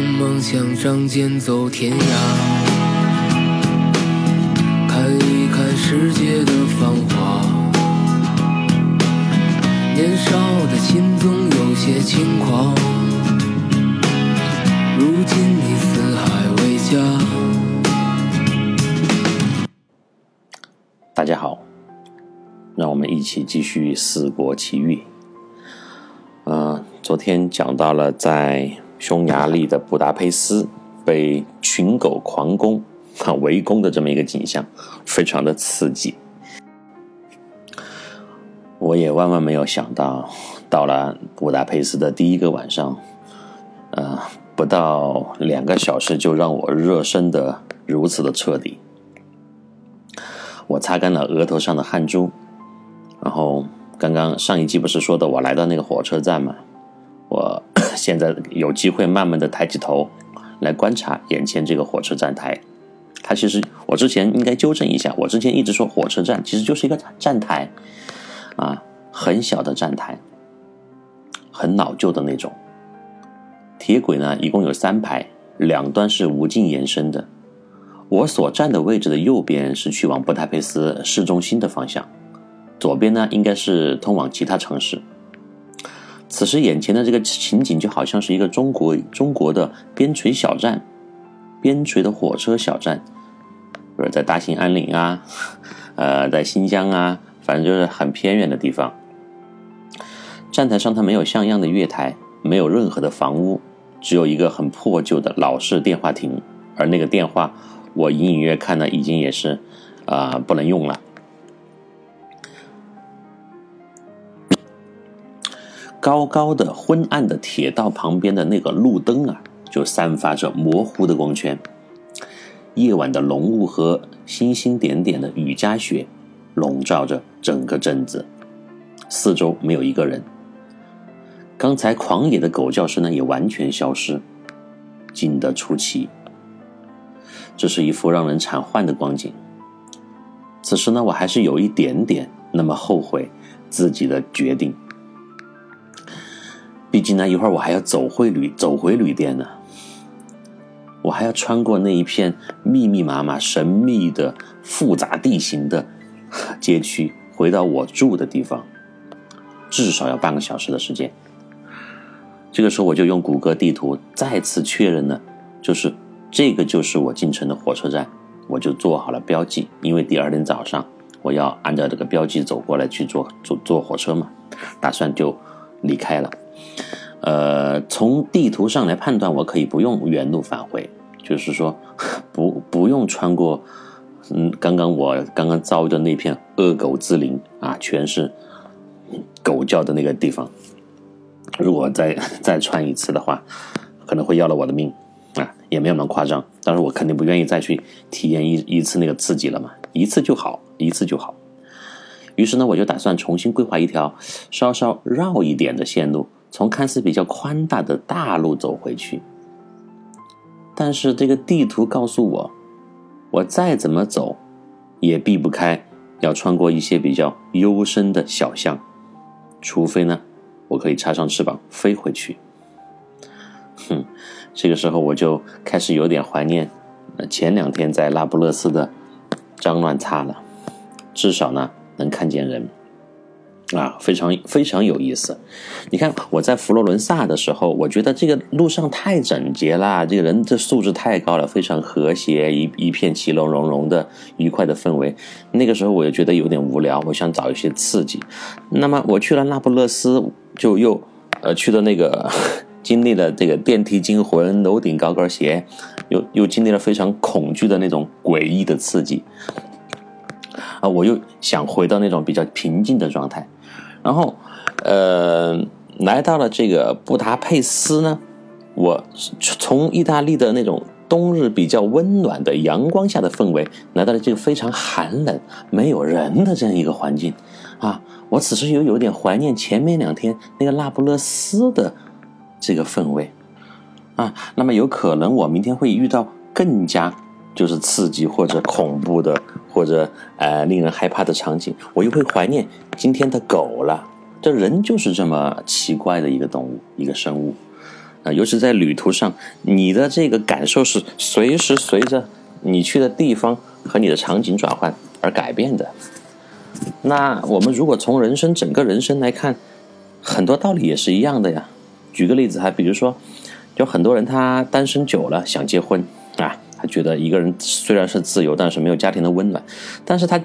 乘梦想仗剑走天涯，看一看世界的繁华。年少的心总有些轻狂，如今你四海为家。大家好，让我们一起继续《四国奇遇》。嗯，昨天讲到了在匈牙利的布达佩斯被群狗狂攻、啊 围攻的这么一个景象，非常的刺激。我也万万没有想到，到了布达佩斯的第一个晚上，呃，不到两个小时就让我热身的如此的彻底。我擦干了额头上的汗珠，然后刚刚上一集不是说的我来到那个火车站嘛？我现在有机会慢慢的抬起头来观察眼前这个火车站台。它其实我之前应该纠正一下，我之前一直说火车站其实就是一个站台。啊，很小的站台，很老旧的那种。铁轨呢，一共有三排，两端是无尽延伸的。我所站的位置的右边是去往布达佩斯市中心的方向，左边呢应该是通往其他城市。此时眼前的这个情景就好像是一个中国中国的边陲小站，边陲的火车小站，比如在大兴安岭啊，呃，在新疆啊。反正就是很偏远的地方，站台上它没有像样的月台，没有任何的房屋，只有一个很破旧的老式电话亭，而那个电话我隐隐约看呢，已经也是啊不能用了。高高的昏暗的铁道旁边的那个路灯啊，就散发着模糊的光圈，夜晚的浓雾和星星点点的雨夹雪。笼罩着整个镇子，四周没有一个人。刚才狂野的狗叫声呢，也完全消失，静得出奇。这是一幅让人惨幻的光景。此时呢，我还是有一点点那么后悔自己的决定。毕竟呢，一会儿我还要走回旅走回旅店呢，我还要穿过那一片密密麻麻、神秘的复杂地形的。街区回到我住的地方，至少要半个小时的时间。这个时候，我就用谷歌地图再次确认了，就是这个就是我进城的火车站，我就做好了标记，因为第二天早上我要按照这个标记走过来去坐坐坐火车嘛，打算就离开了。呃，从地图上来判断，我可以不用原路返回，就是说 不不用穿过。嗯，刚刚我刚刚遭遇的那片恶狗之林啊，全是狗叫的那个地方。如果再 再穿一次的话，可能会要了我的命啊，也没有那么夸张。但是我肯定不愿意再去体验一一次那个刺激了嘛，一次就好，一次就好。于是呢，我就打算重新规划一条稍稍绕一点的线路，从看似比较宽大的大路走回去。但是这个地图告诉我。我再怎么走，也避不开要穿过一些比较幽深的小巷，除非呢，我可以插上翅膀飞回去。哼，这个时候我就开始有点怀念前两天在那不勒斯的脏乱差了，至少呢能看见人。啊，非常非常有意思。你看我在佛罗伦萨的时候，我觉得这个路上太整洁了，这个人的素质太高了，非常和谐，一一片其乐融融的愉快的氛围。那个时候我又觉得有点无聊，我想找一些刺激。那么我去了那不勒斯，就又呃去的那个经历了这个电梯惊魂、楼顶高跟鞋，又又经历了非常恐惧的那种诡异的刺激。啊，我又想回到那种比较平静的状态。然后，呃，来到了这个布达佩斯呢，我从意大利的那种冬日比较温暖的阳光下的氛围，来到了这个非常寒冷、没有人的这样一个环境，啊，我此时又有点怀念前面两天那个那不勒斯的这个氛围，啊，那么有可能我明天会遇到更加就是刺激或者恐怖的。或者呃令人害怕的场景，我又会怀念今天的狗了。这人就是这么奇怪的一个动物，一个生物。啊，尤其在旅途上，你的这个感受是随时随着你去的地方和你的场景转换而改变的。那我们如果从人生整个人生来看，很多道理也是一样的呀。举个例子哈，比如说，就很多人他单身久了想结婚啊，他觉得一个人虽然是自由，但是没有家庭的温暖，但是他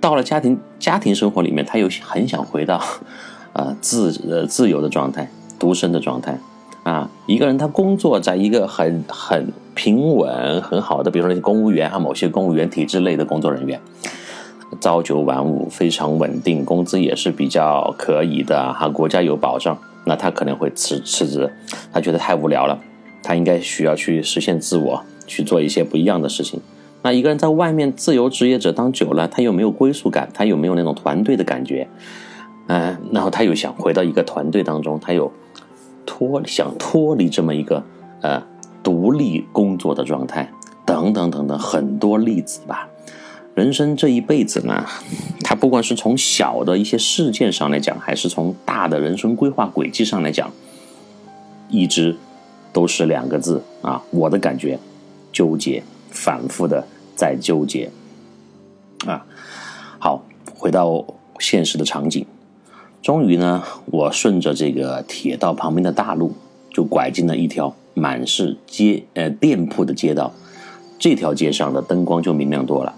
到了家庭家庭生活里面，他又很想回到啊 自呃自由的状态、独身的状态啊。一个人他工作在一个很很平稳很好的，比如说那些公务员啊，某些公务员体制类的工作人员。朝九晚五，非常稳定，工资也是比较可以的哈，国家有保障，那他可能会辞辞职，他觉得太无聊了，他应该需要去实现自我，去做一些不一样的事情。那一个人在外面自由职业者当久了，他又没有归属感，他有没有那种团队的感觉？嗯，然后他又想回到一个团队当中，他又脱想脱离这么一个呃独立工作的状态，等等等等，很多例子吧。人生这一辈子呢，他不管是从小的一些事件上来讲，还是从大的人生规划轨迹上来讲，一直都是两个字啊，我的感觉，纠结，反复的在纠结，啊，好，回到现实的场景，终于呢，我顺着这个铁道旁边的大路，就拐进了一条满是街呃店铺的街道，这条街上的灯光就明亮多了。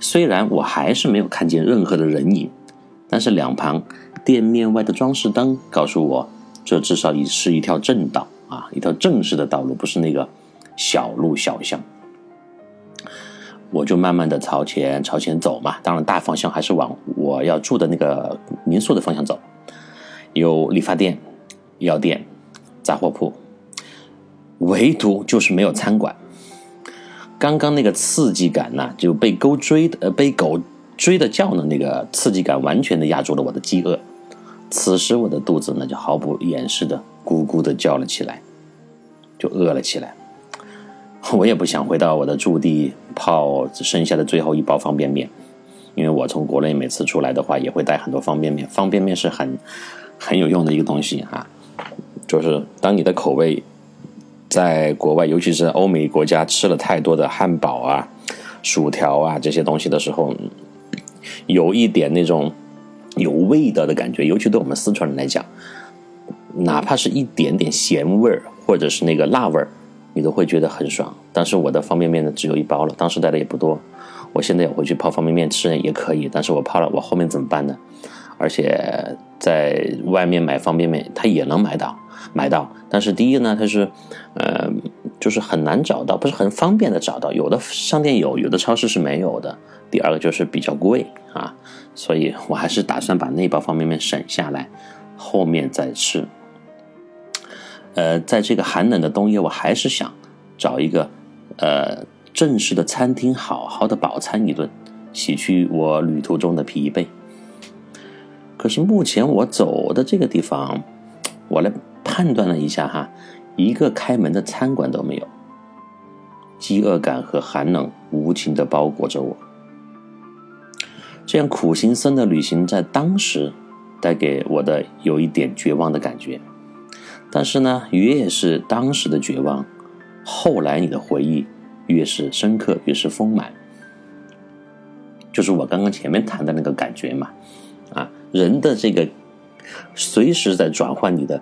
虽然我还是没有看见任何的人影，但是两旁店面外的装饰灯告诉我，这至少已是一条正道啊，一条正式的道路，不是那个小路小巷。我就慢慢的朝前朝前走嘛，当然大方向还是往我要住的那个民宿的方向走。有理发店、药店、杂货铺，唯独就是没有餐馆。刚刚那个刺激感呢，就被狗追的被狗追的叫的那个刺激感，完全的压住了我的饥饿。此时我的肚子呢，就毫不掩饰的咕咕的叫了起来，就饿了起来。我也不想回到我的驻地泡剩下的最后一包方便面，因为我从国内每次出来的话，也会带很多方便面。方便面是很很有用的一个东西啊，就是当你的口味。在国外，尤其是欧美国家，吃了太多的汉堡啊、薯条啊这些东西的时候，有一点那种有味道的感觉。尤其对我们四川人来讲，哪怕是一点点咸味儿，或者是那个辣味儿，你都会觉得很爽。但是我的方便面呢，只有一包了，当时带的也不多。我现在也回去泡方便面吃也可以，但是我泡了，我后面怎么办呢？而且在外面买方便面，它也能买到，买到。但是第一呢，它是，呃，就是很难找到，不是很方便的找到。有的商店有，有的超市是没有的。第二个就是比较贵啊，所以我还是打算把那包方便面省下来，后面再吃。呃，在这个寒冷的冬夜，我还是想找一个呃正式的餐厅，好好的饱餐一顿，洗去我旅途中的疲惫。可是目前我走的这个地方，我来判断了一下哈，一个开门的餐馆都没有。饥饿感和寒冷无情的包裹着我。这样苦行僧的旅行在当时带给我的有一点绝望的感觉，但是呢，越是当时的绝望，后来你的回忆越是深刻，越是丰满。就是我刚刚前面谈的那个感觉嘛。啊，人的这个随时在转换你的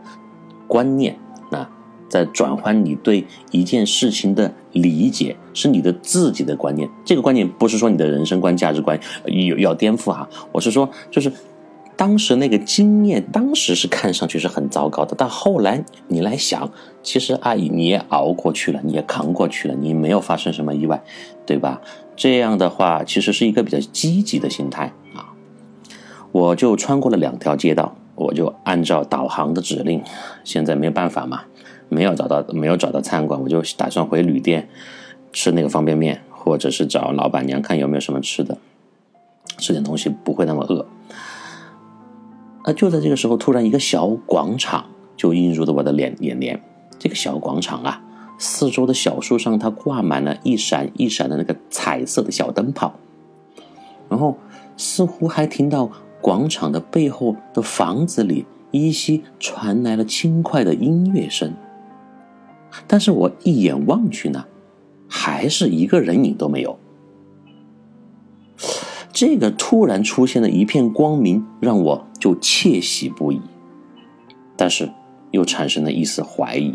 观念啊，在转换你对一件事情的理解，是你的自己的观念。这个观念不是说你的人生观、价值观有要颠覆啊，我是说，就是当时那个经验，当时是看上去是很糟糕的，但后来你来想，其实阿姨你也熬过去了，你也扛过去了，你没有发生什么意外，对吧？这样的话，其实是一个比较积极的心态啊。我就穿过了两条街道，我就按照导航的指令，现在没有办法嘛，没有找到没有找到餐馆，我就打算回旅店吃那个方便面，或者是找老板娘看有没有什么吃的，吃点东西不会那么饿。啊，就在这个时候，突然一个小广场就映入了我的脸眼帘。这个小广场啊，四周的小树上它挂满了一闪一闪的那个彩色的小灯泡，然后似乎还听到。广场的背后的房子里依稀传来了轻快的音乐声，但是我一眼望去呢，还是一个人影都没有。这个突然出现的一片光明，让我就窃喜不已，但是又产生了一丝怀疑，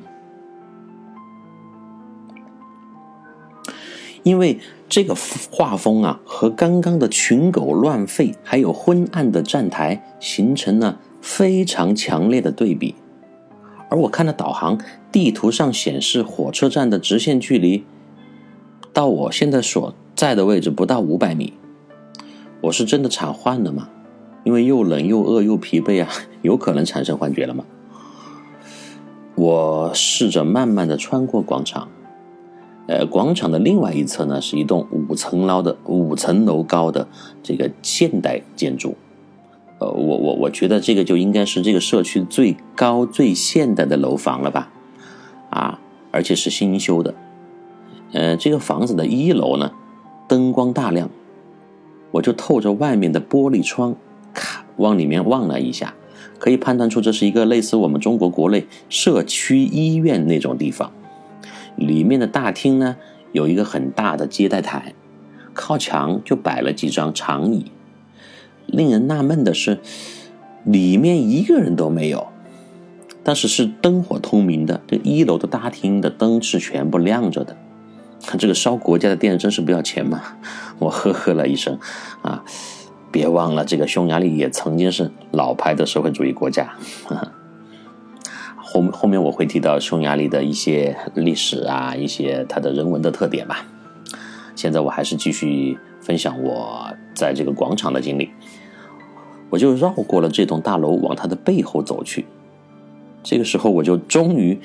因为这个画风啊，和刚刚的群狗乱吠，还有昏暗的站台，形成了非常强烈的对比。而我看了导航地图上显示，火车站的直线距离到我现在所在的位置不到五百米。我是真的产幻了吗？因为又冷又饿又疲惫啊，有可能产生幻觉了吗？我试着慢慢的穿过广场，呃，广场的另外一侧呢是一栋五层楼的五层楼高的这个现代建筑，呃，我我我觉得这个就应该是这个社区最高最现代的楼房了吧，啊，而且是新修的，呃，这个房子的一楼呢灯光大亮。我就透着外面的玻璃窗，看往里面望了一下，可以判断出这是一个类似我们中国国内社区医院那种地方。里面的大厅呢，有一个很大的接待台，靠墙就摆了几张长椅。令人纳闷的是，里面一个人都没有，但是是灯火通明的。这一楼的大厅的灯是全部亮着的。这个烧国家的电真是不要钱嘛！我呵呵了一声，啊，别忘了，这个匈牙利也曾经是老牌的社会主义国家。后后面我会提到匈牙利的一些历史啊，一些它的人文的特点吧。现在我还是继续分享我在这个广场的经历。我就绕过了这栋大楼，往它的背后走去。这个时候，我就终于。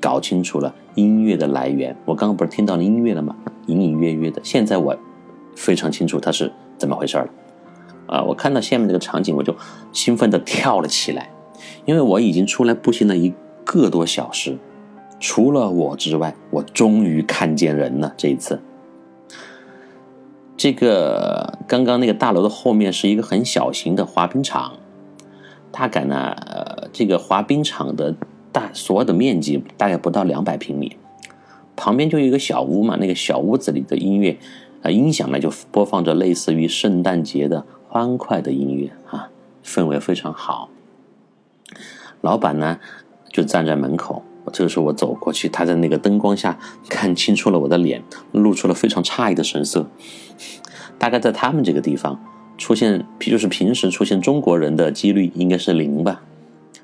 搞清楚了音乐的来源，我刚刚不是听到了音乐了吗？隐隐约约的，现在我非常清楚它是怎么回事了。啊，我看到下面这个场景，我就兴奋的跳了起来，因为我已经出来步行了一个多小时，除了我之外，我终于看见人了。这一次，这个刚刚那个大楼的后面是一个很小型的滑冰场，大概呢，呃，这个滑冰场的。大所有的面积大概不到两百平米，旁边就有一个小屋嘛，那个小屋子里的音乐，呃，音响呢就播放着类似于圣诞节的欢快的音乐啊，氛围非常好。老板呢就站在门口，这个时候我走过去，他在那个灯光下看清楚了我的脸，露出了非常诧异的神色。大概在他们这个地方出现，就是平时出现中国人的几率应该是零吧，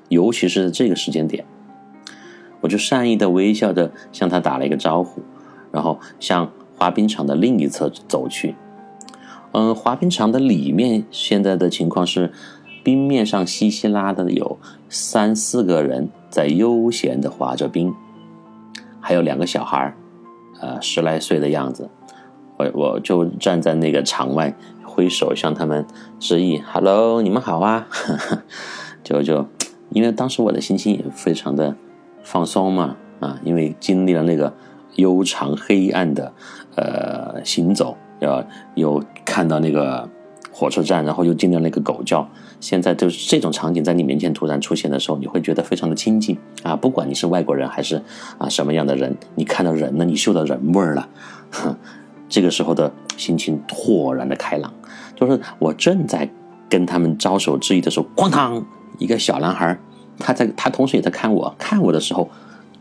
尤其是这个时间点。我就善意的微笑着向他打了一个招呼，然后向滑冰场的另一侧走去。嗯，滑冰场的里面现在的情况是，冰面上稀稀拉拉的有三四个人在悠闲的滑着冰，还有两个小孩儿，呃，十来岁的样子。我我就站在那个场外挥手向他们致意，Hello，你们好啊！就就，因为当时我的心情也非常的。放松嘛，啊，因为经历了那个悠长黑暗的呃行走，要又看到那个火车站，然后又经历了那个狗叫，现在就是这种场景在你面前突然出现的时候，你会觉得非常的亲近啊！不管你是外国人还是啊什么样的人，你看到人了，你嗅到人味儿了，这个时候的心情豁然的开朗。就是我正在跟他们招手致意的时候，咣当，一个小男孩。他在，他同时也在看我，看我的时候，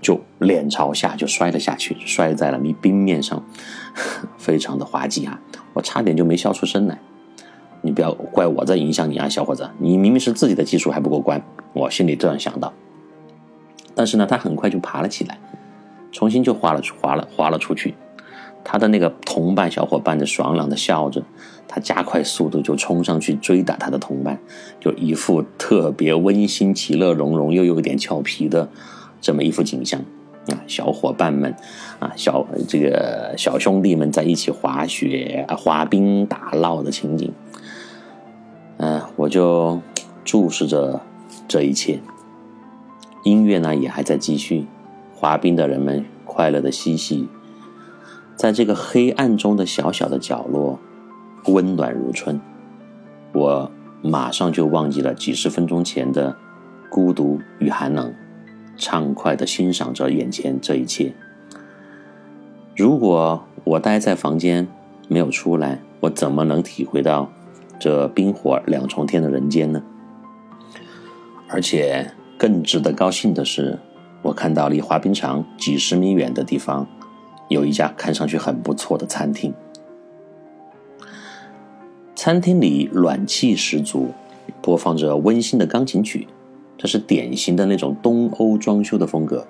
就脸朝下就摔了下去，摔在了冰冰面上，非常的滑稽啊！我差点就没笑出声来。你不要怪我在影响你啊，小伙子，你明明是自己的技术还不过关，我心里这样想到。但是呢，他很快就爬了起来，重新就滑了，滑了滑了出去。他的那个同伴小伙伴的爽朗的笑着，他加快速度就冲上去追打他的同伴，就一副特别温馨、其乐融融又有点俏皮的这么一幅景象啊！小伙伴们啊，小这个小兄弟们在一起滑雪、滑冰、打闹的情景，嗯，我就注视着这一切。音乐呢也还在继续，滑冰的人们快乐的嬉戏。在这个黑暗中的小小的角落，温暖如春。我马上就忘记了几十分钟前的孤独与寒冷，畅快的欣赏着眼前这一切。如果我待在房间没有出来，我怎么能体会到这冰火两重天的人间呢？而且更值得高兴的是，我看到离滑冰场几十米远的地方，有一家看上去很不错的餐厅。餐厅里暖气十足，播放着温馨的钢琴曲，这是典型的那种东欧装修的风格。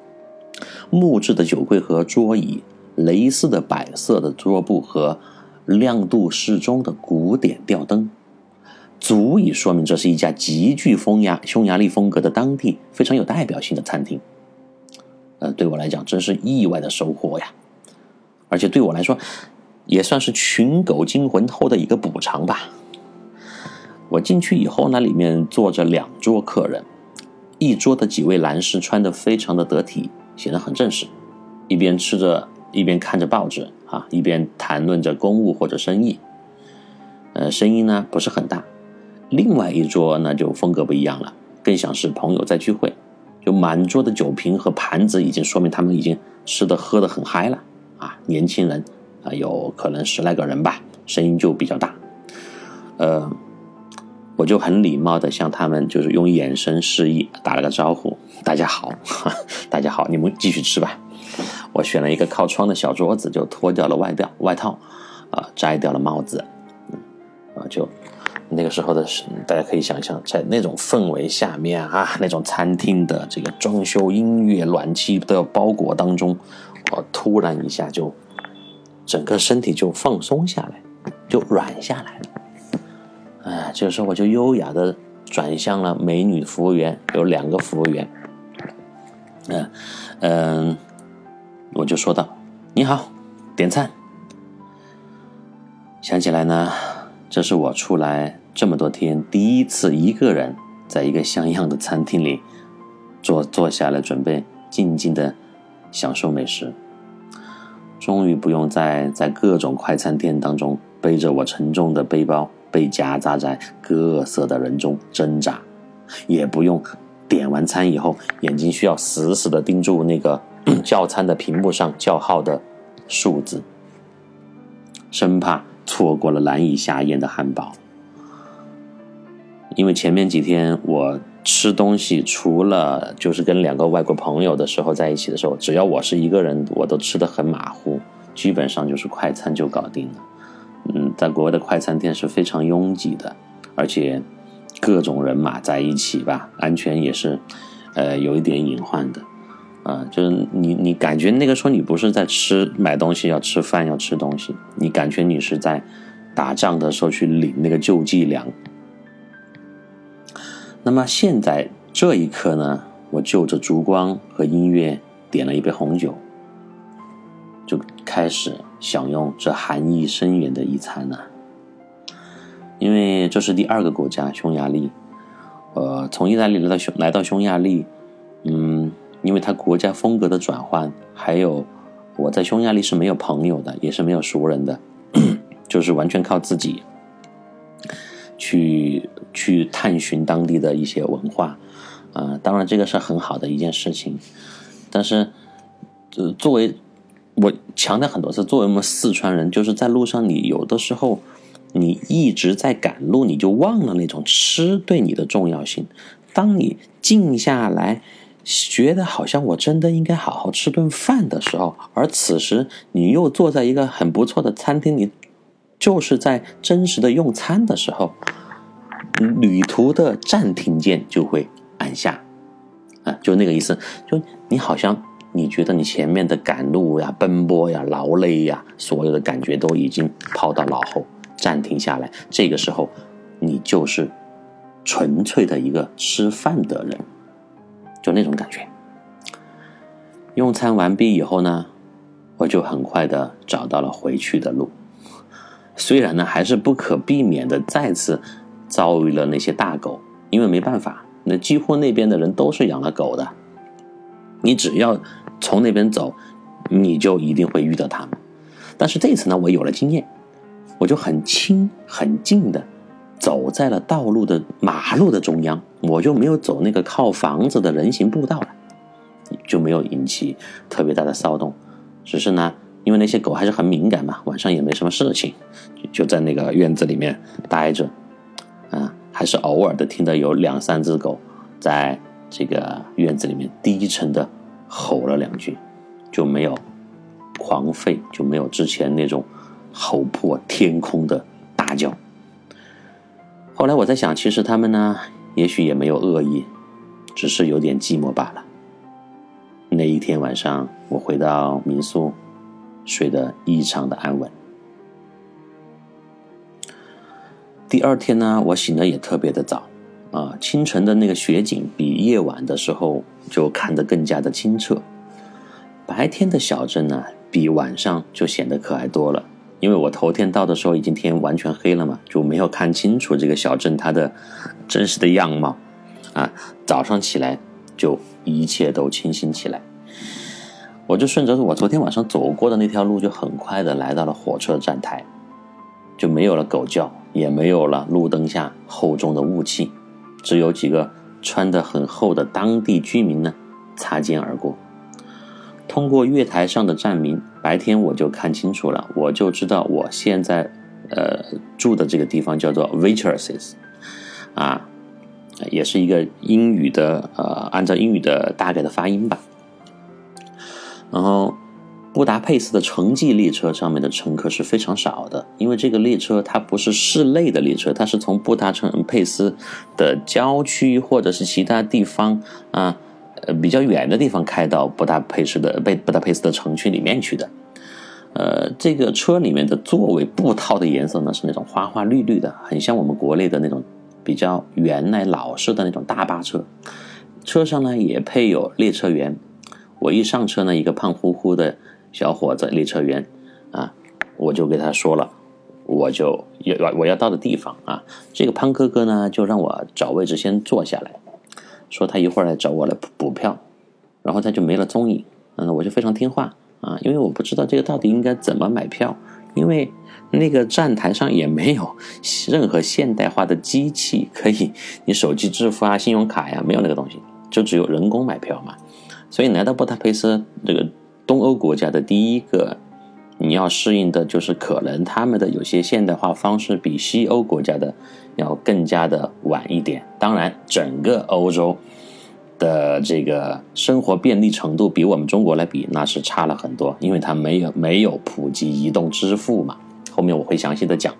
木质的酒柜和桌椅，蕾丝的白色的桌布和亮度适中的古典吊灯，足以说明这是一家极具风雅匈牙利风格的当地非常有代表性的餐厅。呃，对我来讲真是意外的收获呀！而且对我来说，也算是群狗惊魂后的一个补偿吧。我进去以后呢，里面坐着两桌客人，一桌的几位男士穿得非常的得体。显得很正式，一边吃着，一边看着报纸啊，一边谈论着公务或者生意。呃，声音呢不是很大。另外一桌那就风格不一样了，更像是朋友在聚会，就满桌的酒瓶和盘子，已经说明他们已经吃的喝的很嗨了啊。年轻人有可能十来个人吧，声音就比较大。呃。我就很礼貌的向他们，就是用眼神示意，打了个招呼：“大家好，大家好，你们继续吃吧。”我选了一个靠窗的小桌子，就脱掉了外调外套，啊，摘掉了帽子，啊，就那个时候的，大家可以想象，在那种氛围下面啊，那种餐厅的这个装修、音乐、暖气的包裹当中，我突然一下就整个身体就放松下来，就软下来了。哎，这个时候我就优雅的转向了美女服务员，有两个服务员，嗯嗯，我就说道：“你好，点餐。”想起来呢，这是我出来这么多天第一次一个人在一个像样的餐厅里坐坐下来，准备静静的享受美食，终于不用再在各种快餐店当中背着我沉重的背包。被夹杂在各色的人中挣扎，也不用点完餐以后，眼睛需要死死的盯住那个 叫餐的屏幕上叫号的数字，生怕错过了难以下咽的汉堡。因为前面几天我吃东西，除了就是跟两个外国朋友的时候在一起的时候，只要我是一个人，我都吃的很马虎，基本上就是快餐就搞定了。嗯，在国外的快餐店是非常拥挤的，而且各种人马在一起吧，安全也是，呃，有一点隐患的，啊，就是你你感觉那个时候你不是在吃买东西要吃饭要吃东西，你感觉你是在打仗的时候去领那个救济粮。那么现在这一刻呢，我就着烛光和音乐点了一杯红酒，就开始。享用这含义深远的一餐呢，因为这是第二个国家匈牙利，呃，从意大利来到匈来到匈牙利，嗯，因为它国家风格的转换，还有我在匈牙利是没有朋友的，也是没有熟人的，就是完全靠自己去去探寻当地的一些文化，啊，当然这个是很好的一件事情，但是，呃，作为。我强调很多次，作为我们四川人，就是在路上，你有的时候，你一直在赶路，你就忘了那种吃对你的重要性。当你静下来，觉得好像我真的应该好好吃顿饭的时候，而此时你又坐在一个很不错的餐厅里，就是在真实的用餐的时候，旅途的暂停键就会按下，啊，就那个意思，就你好像。你觉得你前面的赶路呀、奔波呀、劳累呀，所有的感觉都已经抛到脑后，暂停下来。这个时候，你就是纯粹的一个吃饭的人，就那种感觉。用餐完毕以后呢，我就很快的找到了回去的路。虽然呢，还是不可避免的再次遭遇了那些大狗，因为没办法，那几乎那边的人都是养了狗的。你只要从那边走，你就一定会遇到他们。但是这次呢，我有了经验，我就很轻很静的走在了道路的马路的中央，我就没有走那个靠房子的人行步道了，就没有引起特别大的骚动。只是呢，因为那些狗还是很敏感嘛，晚上也没什么事情，就在那个院子里面待着。啊，还是偶尔的听到有两三只狗在这个院子里面低沉的吼了两句，就没有狂吠，就没有之前那种吼破天空的大叫。后来我在想，其实他们呢，也许也没有恶意，只是有点寂寞罢了。那一天晚上，我回到民宿，睡得异常的安稳。第二天呢，我醒的也特别的早，啊，清晨的那个雪景比夜晚的时候就看得更加的清澈。白天的小镇呢，比晚上就显得可爱多了。因为我头天到的时候已经天完全黑了嘛，就没有看清楚这个小镇它的真实的样貌，啊，早上起来就一切都清新起来。我就顺着我昨天晚上走过的那条路，就很快的来到了火车站台，就没有了狗叫。也没有了路灯下厚重的雾气，只有几个穿得很厚的当地居民呢擦肩而过。通过月台上的站名，白天我就看清楚了，我就知道我现在呃住的这个地方叫做 v i t e r s s 啊，也是一个英语的呃按照英语的大概的发音吧，然后。布达佩斯的城际列车上面的乘客是非常少的，因为这个列车它不是市内的列车，它是从布达城佩斯的郊区或者是其他地方啊，呃比较远的地方开到布达佩斯的贝布达佩斯的城区里面去的。呃，这个车里面的座位布套的颜色呢是那种花花绿绿的，很像我们国内的那种比较原来老式的那种大巴车。车上呢也配有列车员，我一上车呢，一个胖乎乎的。小伙子，列车员，啊，我就给他说了，我就要我要到的地方啊。这个胖哥哥呢，就让我找位置先坐下来，说他一会儿来找我来补补票，然后他就没了踪影。嗯，我就非常听话啊，因为我不知道这个到底应该怎么买票，因为那个站台上也没有任何现代化的机器可以你手机支付啊、信用卡呀，没有那个东西，就只有人工买票嘛。所以来到布达佩斯这个。东欧国家的第一个，你要适应的就是可能他们的有些现代化方式比西欧国家的要更加的晚一点。当然，整个欧洲的这个生活便利程度比我们中国来比那是差了很多，因为它没有没有普及移动支付嘛。后面我会详细的讲。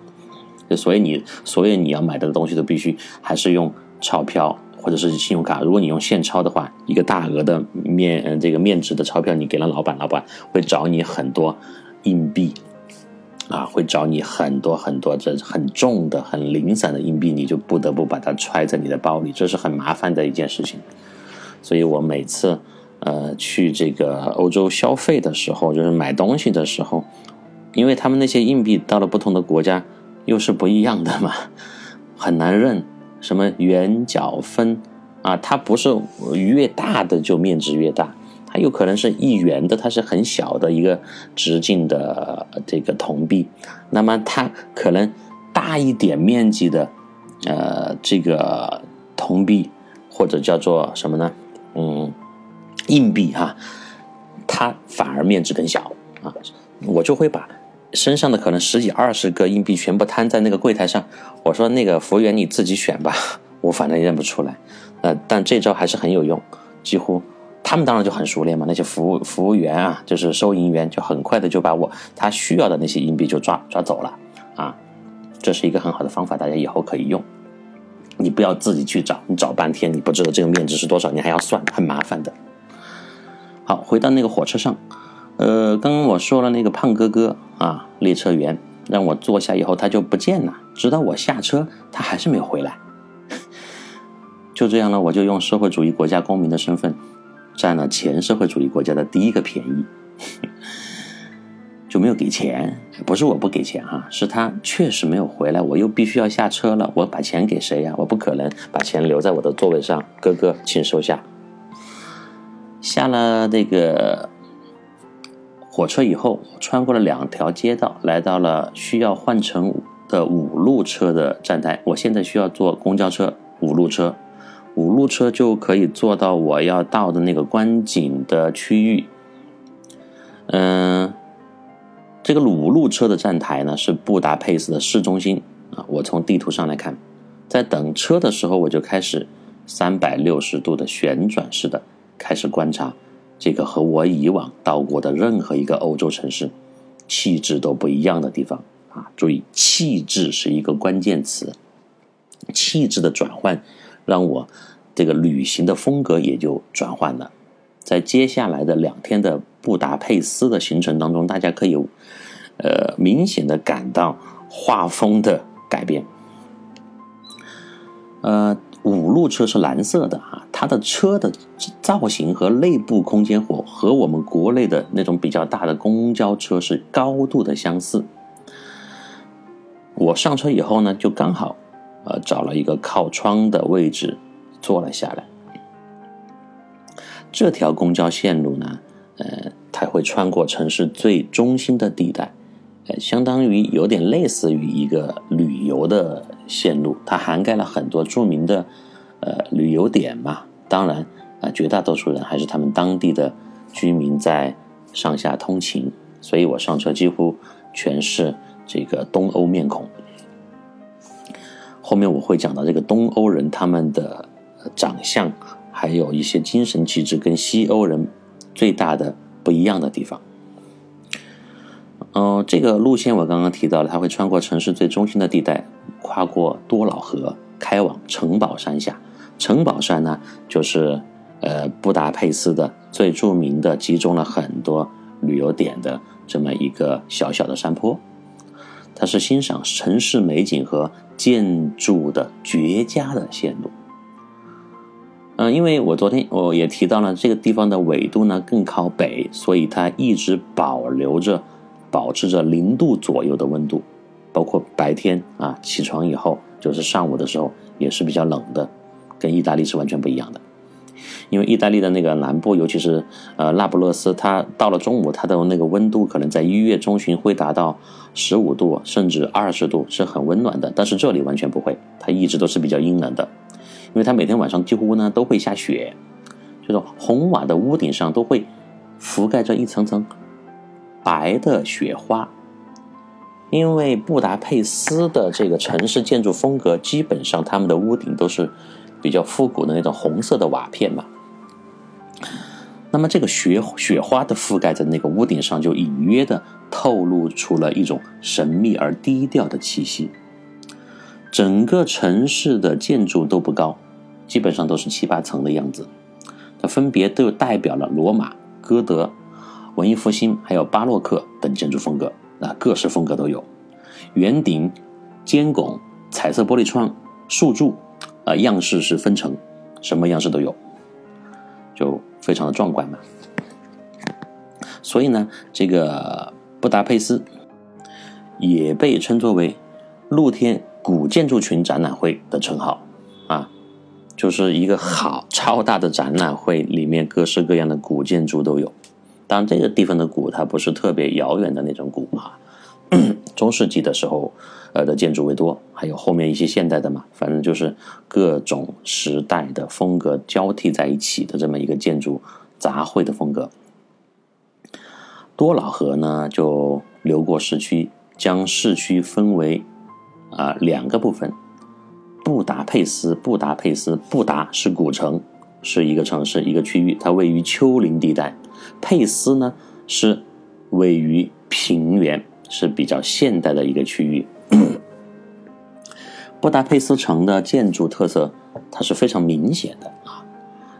所以你所有你要买的东西都必须还是用钞票。或者是信用卡，如果你用现钞的话，一个大额的面嗯这个面值的钞票，你给了老板，老板会找你很多硬币，啊，会找你很多很多这很重的、很零散的硬币，你就不得不把它揣在你的包里，这是很麻烦的一件事情。所以我每次呃去这个欧洲消费的时候，就是买东西的时候，因为他们那些硬币到了不同的国家又是不一样的嘛，很难认。什么圆角分啊？它不是越大的就面值越大，它有可能是一元的，它是很小的一个直径的这个铜币。那么它可能大一点面积的，呃，这个铜币或者叫做什么呢？嗯，硬币哈，它反而面值更小啊。我就会把。身上的可能十几二十个硬币全部摊在那个柜台上，我说那个服务员你自己选吧，我反正认不出来，呃，但这招还是很有用，几乎他们当然就很熟练嘛，那些服务服务员啊，就是收银员就很快的就把我他需要的那些硬币就抓抓走了啊，这是一个很好的方法，大家以后可以用，你不要自己去找，你找半天你不知道这个面值是多少，你还要算，很麻烦的。好，回到那个火车上。呃，刚刚我说了那个胖哥哥啊，列车员让我坐下以后，他就不见了，直到我下车，他还是没有回来。就这样呢，我就用社会主义国家公民的身份，占了前社会主义国家的第一个便宜，就没有给钱。不是我不给钱哈，是他确实没有回来，我又必须要下车了，我把钱给谁呀？我不可能把钱留在我的座位上。哥哥，请收下。下了那个。火车以后，穿过了两条街道，来到了需要换乘的五路车的站台，我现在需要坐公交车五路车，五路车就可以坐到我要到的那个观景的区域。嗯，这个五路车的站台呢是布达佩斯的市中心啊。我从地图上来看，在等车的时候，我就开始三百六十度的旋转式的开始观察这个和我以往到过的任何一个欧洲城市气质都不一样的地方啊。注意，气质是一个关键词，气质的转换让我这个旅行的风格也就转换了。在接下来的两天的布达佩斯的行程当中，大家可以，呃，明显的感到画风的改变。呃，五路车是蓝色的啊，它的车的造型和内部空间和和我们国内的那种比较大的公交车是高度的相似。我上车以后呢，就刚好，呃，找了一个靠窗的位置坐了下来。这条公交线路呢，呃，它会穿过城市最中心的地带，相当于有点类似于一个旅游的线路，它涵盖了很多著名的呃旅游点嘛。当然，啊，绝大多数人还是他们当地的居民在上下通勤，所以我上车几乎全是这个东欧面孔。后面我会讲到这个东欧人他们的长相。还有一些精神气质跟西欧人最大的不一样的地方。嗯，这个路线我刚刚提到了，它会穿过城市最中心的地带，跨过多瑙河，开往城堡山下。城堡山呢，就是呃布达佩斯的最著名的，集中了很多旅游点的这么一个小小的山坡。它是欣赏城市美景和建筑的绝佳的线路。嗯，因为我昨天我也提到了这个地方的纬度呢更靠北，所以它一直保留着、保持着零度左右的温度，包括白天啊起床以后就是上午的时候也是比较冷的，跟意大利是完全不一样的。因为意大利的那个南部，尤其是呃那不勒斯，它到了中午它的那个温度可能在一月中旬会达到十五度甚至二十度，是很温暖的。但是这里完全不会，它一直都是比较阴冷的。因为它每天晚上几乎呢都会下雪，就是红瓦的屋顶上都会覆盖着一层层白的雪花。因为布达佩斯的这个城市建筑风格，基本上他们的屋顶都是比较复古的那种红色的瓦片嘛。那么这个雪雪花的覆盖在那个屋顶上，就隐约的透露出了一种神秘而低调的气息。整个城市的建筑都不高，基本上都是七八层的样子。它分别都代表了罗马、哥德、文艺复兴还有巴洛克等建筑风格，啊，各式风格都有。圆顶、尖拱、彩色玻璃窗、竖柱，啊，样式是分层，什么样式都有，就非常的壮观嘛。所以呢，这个布达佩斯也被称作为露天。古建筑群展览会的称号，啊，就是一个好超大的展览会，里面各式各样的古建筑都有。当然，这个地方的古它不是特别遥远的那种古啊，中世纪的时候呃的建筑为多，还有后面一些现代的嘛，反正就是各种时代的风格交替在一起的这么一个建筑杂烩的风格。多瑙河呢就流过市区，将市区分为。啊，两个部分，布达佩斯，布达佩斯，布达是古城，是一个城市，一个区域，它位于丘陵地带；佩斯呢是位于平原，是比较现代的一个区域。布达佩斯城的建筑特色，它是非常明显的啊，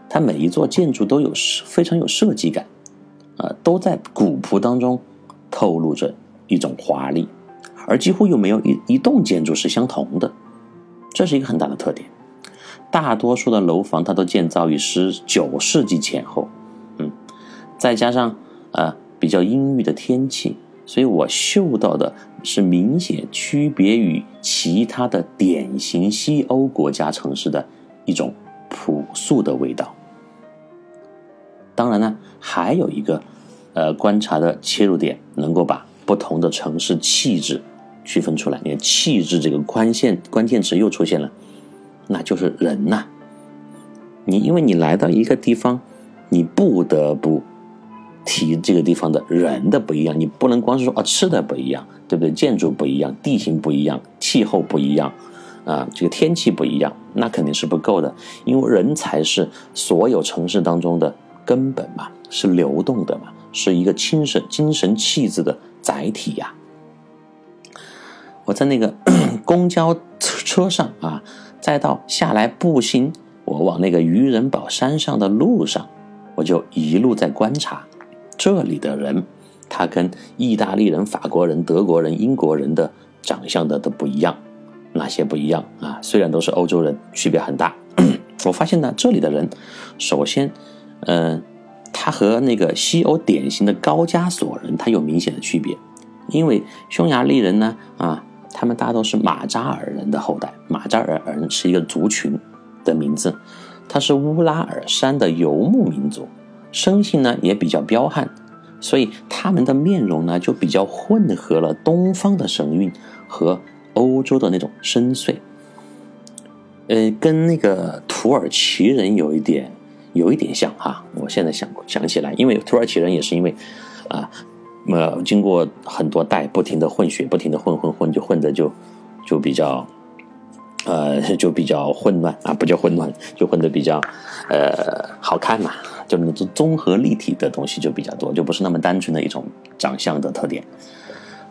它每一座建筑都有非常有设计感，啊，都在古朴当中透露着一种华丽。而几乎又没有一一栋建筑是相同的，这是一个很大的特点。大多数的楼房它都建造于十九世纪前后，再加上呃比较阴郁的天气，所以我嗅到的是明显区别于其他的典型西欧国家城市的一种朴素的味道。当然呢，还有一个呃观察的切入点，能够把不同的城市气质。区分出来。你看气质这个关键关键词又出现了，那就是人呐。你因为你来到一个地方，你不得不提这个地方的人的不一样，你不能光是说啊吃的不一样，对不对？建筑不一样，地形不一样，气候不一样，啊，这个天气不一样，那肯定是不够的，因为人才是所有城市当中的根本嘛，是流动的嘛，是一个精神精神气质的载体呀。我在那个 公交车上啊，再到下来步行。我往那个渔人堡山上的路上，我就一路在观察这里的人，他跟意大利人、法国人、德国人、英国人的长相的都不一样，哪些不一样啊？虽然都是欧洲人，区别很大。我发现呢，这里的人，首先，嗯，他和那个西欧典型的高加索人，他有明显的区别，因为匈牙利人呢，啊，他们大都是马扎尔人的后代，马扎尔人是一个族群。的名字，他是乌拉尔山的游牧民族，生性呢也比较彪悍，所以他们的面容呢就比较混合了东方的神韵和欧洲的那种深邃，呃，跟那个土耳其人有一点有一点像哈。我现在想想起来，因为土耳其人也是因为啊，呃，经过很多代不停的混血，不停的混混混，就混的就就比较。呃，就比较混乱啊，不叫混乱，就混的比较，呃，好看嘛，就那种综合立体的东西就比较多，就不是那么单纯的一种长相的特点。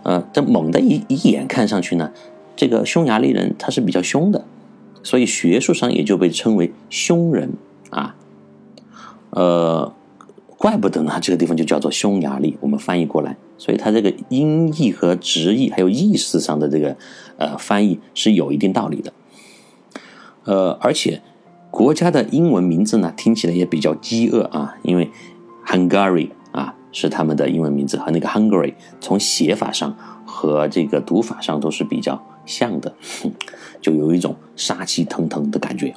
呃，这猛的一一眼看上去呢，这个匈牙利人他是比较凶的，所以学术上也就被称为凶人啊。呃，怪不得呢，这个地方就叫做匈牙利，我们翻译过来，所以它这个音译和直译还有意思上的这个呃翻译是有一定道理的。呃，而且国家的英文名字呢，听起来也比较饥饿啊，因为 Hungary 啊是他们的英文名字，和那个 Hungary 从写法上和这个读法上都是比较像的，就有一种杀气腾腾的感觉。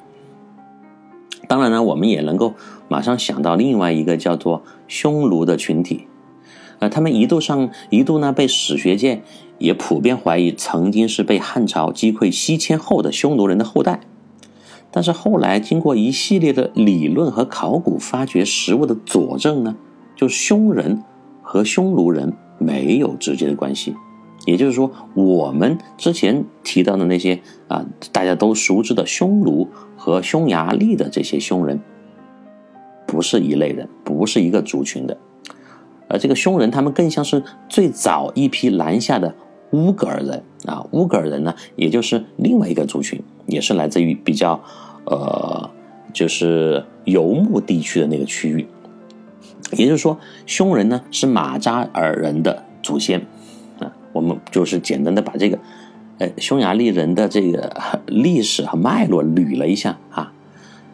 当然呢，我们也能够马上想到另外一个叫做匈奴的群体，呃，他们一度上一度呢被史学界也普遍怀疑曾经是被汉朝击溃西迁后的匈奴人的后代。但是后来经过一系列的理论和考古发掘实物的佐证呢，就匈人和匈奴人没有直接的关系，也就是说，我们之前提到的那些啊大家都熟知的匈奴和匈牙利的这些匈人，不是一类人，不是一个族群的，而这个匈人他们更像是最早一批南下的乌格尔人啊，乌格尔人呢，也就是另外一个族群。也是来自于比较，呃，就是游牧地区的那个区域，也就是说，匈人呢是马扎尔人的祖先啊。我们就是简单的把这个，呃，匈牙利人的这个 历史和脉络捋了一下啊，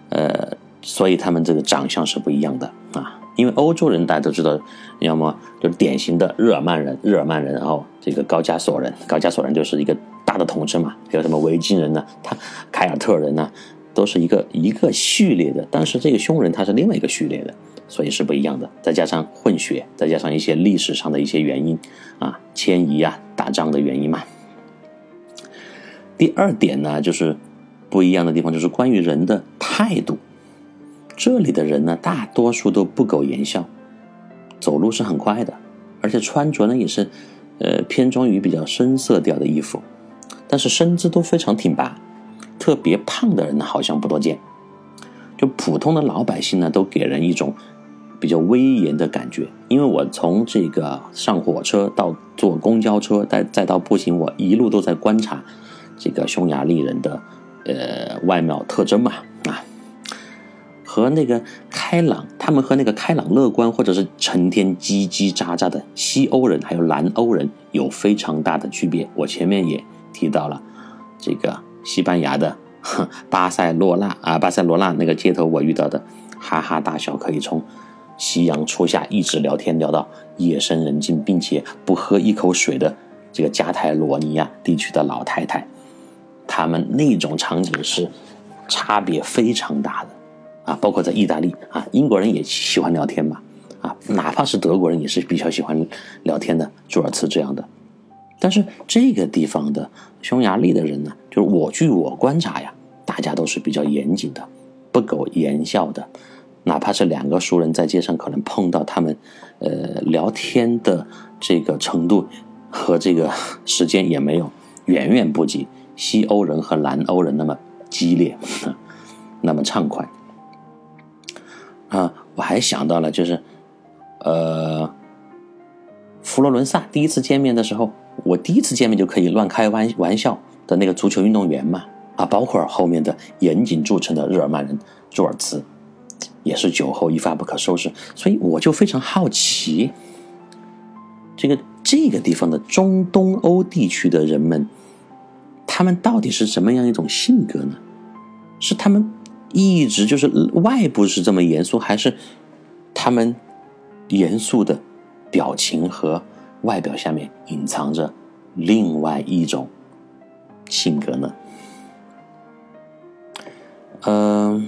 呃，所以他们这个长相是不一样的啊。因为欧洲人大家都知道，要么就是典型的日耳曼人，日耳曼人，然后这个高加索人，高加索人就是一个。大的统称嘛，还有什么维京人呢？他凯尔特人呢，都是一个一个序列的。但是这个匈人他是另外一个序列的，所以是不一样的。再加上混血，再加上一些历史上的一些原因啊，迁移啊，打仗的原因嘛。第二点呢，就是不一样的地方，就是关于人的态度。这里的人呢，大多数都不苟言笑，走路是很快的，而且穿着呢也是，呃，偏重于比较深色调的衣服。但是身姿都非常挺拔，特别胖的人呢好像不多见，就普通的老百姓呢都给人一种比较威严的感觉。因为我从这个上火车到坐公交车，再再到步行，我一路都在观察这个匈牙利人的呃外貌特征嘛，和那个开朗，他们和那个开朗乐观或者是成天叽叽喳喳的西欧人还有南欧人有非常大的区别。我前面也。提到了这个西班牙的 巴塞罗那啊，巴塞罗那那个街头我遇到的哈哈大笑，可以从夕阳初夏一直聊天聊到夜深人静，并且不喝一口水的这个加泰罗尼亚地区的老太太，他们那种场景是差别非常大的啊！包括在意大利啊，英国人也喜欢聊天嘛啊，哪怕是德国人也是比较喜欢聊天的，朱尔茨这样的。但是这个地方的匈牙利的人呢，就是我据我观察呀，大家都是比较严谨的，不苟言笑的。哪怕是两个熟人在街上可能碰到，他们呃聊天的这个程度和这个时间也没有远远不及西欧人和南欧人那么激烈，那么畅快。啊，我还想到了，就是呃，佛罗伦萨第一次见面的时候。我第一次见面就可以乱开玩玩笑的那个足球运动员嘛，啊，包括后面的严谨著称的日耳曼人朱尔茨，也是酒后一发不可收拾。所以我就非常好奇，这个这个地方的中东欧地区的人们，他们到底是什么样一种性格呢？是他们一直就是外部是这么严肃，还是他们严肃的表情和？外表下面隐藏着另外一种性格呢？嗯，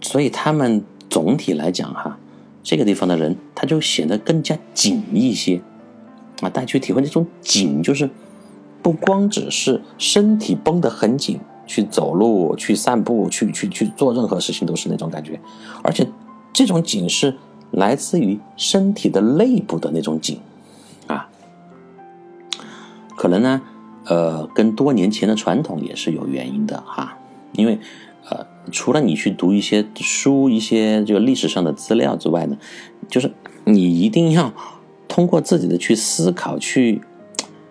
所以他们总体来讲哈，这个地方的人他就显得更加紧一些啊。大家去体会那种紧，就是不光只是身体绷得很紧，去走路、去散步、去去去做任何事情都是那种感觉，而且这种紧是来自于身体的内部的那种紧啊。可能呢，呃，跟多年前的传统也是有原因的哈。因为，呃，除了你去读一些书、一些这个历史上的资料之外呢，就是你一定要通过自己的去思考、去，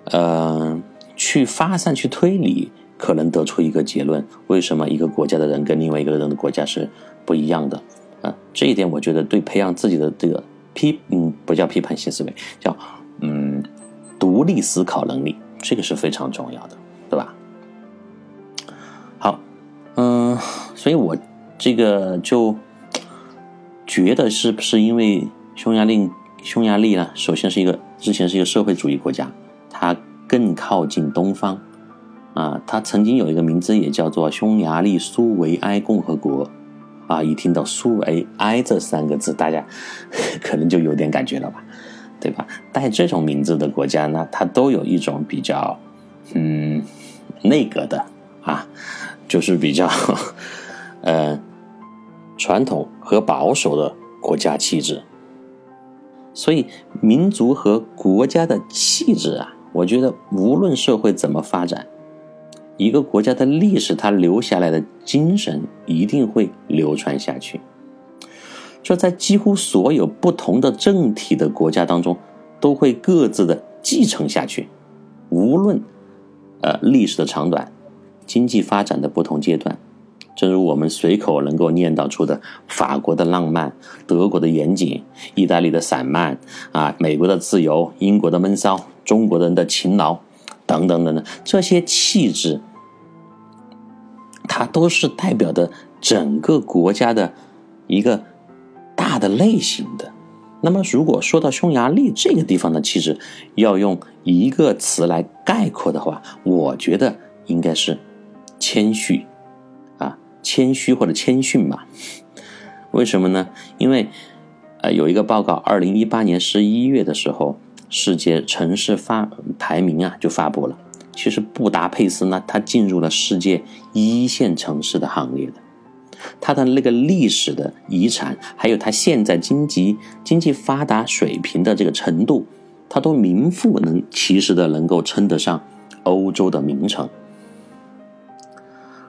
呃，去发散、去推理，可能得出一个结论：为什么一个国家的人跟另外一个人的国家是不一样的？啊，这一点我觉得对培养自己的这个批，嗯，不叫批判性思维，叫嗯。独立思考能力，这个是非常重要的，对吧？好，嗯，所以我这个就觉得是不是因为匈牙利，匈牙利呢？首先是一个之前是一个社会主义国家，它更靠近东方啊。它曾经有一个名字也叫做匈牙利苏维埃共和国啊。一听到苏维埃这三个字，大家 可能就有点感觉了吧？对吧？带这种名字的国家呢，它都有一种比较，嗯，内阁的啊，就是比较，呃，传统和保守的国家气质。所以，民族和国家的气质啊，我觉得无论社会怎么发展，一个国家的历史它留下来的精神一定会流传下去。这在几乎所有不同的政体的国家当中，都会各自的继承下去。无论，呃，历史的长短，经济发展的不同阶段，正如我们随口能够念叨出的法国的浪漫、德国的严谨、意大利的散漫啊、美国的自由、英国的闷骚、中国人的勤劳等等等等，这些气质，它都是代表的整个国家的一个。大的类型的，那么如果说到匈牙利这个地方的气质，要用一个词来概括的话，我觉得应该是谦虚啊，谦虚或者谦逊吧。为什么呢？因为呃，有一个报告，二零一八年十一月的时候，世界城市发排名啊就发布了。其实布达佩斯呢，它进入了世界一线城市的行列的。它的那个历史的遗产，还有它现在经济经济发达水平的这个程度，它都名副能其实的能够称得上欧洲的名城。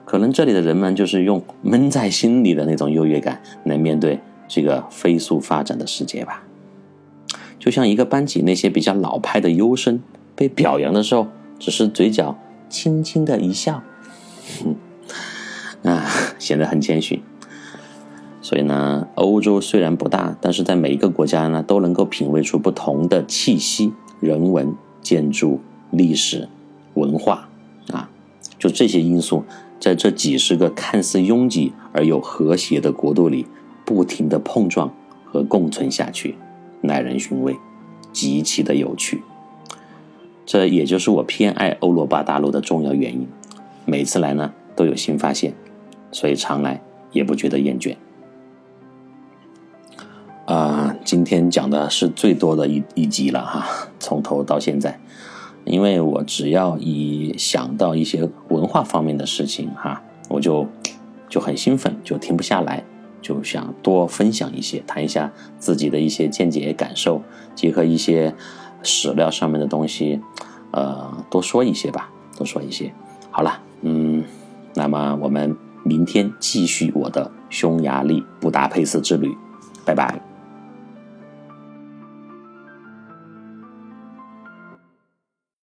可能这里的人们就是用闷在心里的那种优越感来面对这个飞速发展的世界吧。就像一个班级那些比较老派的优生被表扬的时候，只是嘴角轻轻的一笑。啊，显得很谦虚。所以呢，欧洲虽然不大，但是在每一个国家呢，都能够品味出不同的气息、人文、建筑、历史、文化啊，就这些因素，在这几十个看似拥挤而又和谐的国度里，不停的碰撞和共存下去，耐人寻味，极其的有趣。这也就是我偏爱欧罗巴大陆的重要原因。每次来呢，都有新发现。所以常来也不觉得厌倦。啊，今天讲的是最多的一一集了哈，从头到现在，因为我只要一想到一些文化方面的事情哈，我就就很兴奋，就停不下来，就想多分享一些，谈一下自己的一些见解感受，结合一些史料上面的东西，呃，多说一些吧，多说一些。好了，嗯，那么我们明天继续我的匈牙利布达佩斯之旅，拜拜。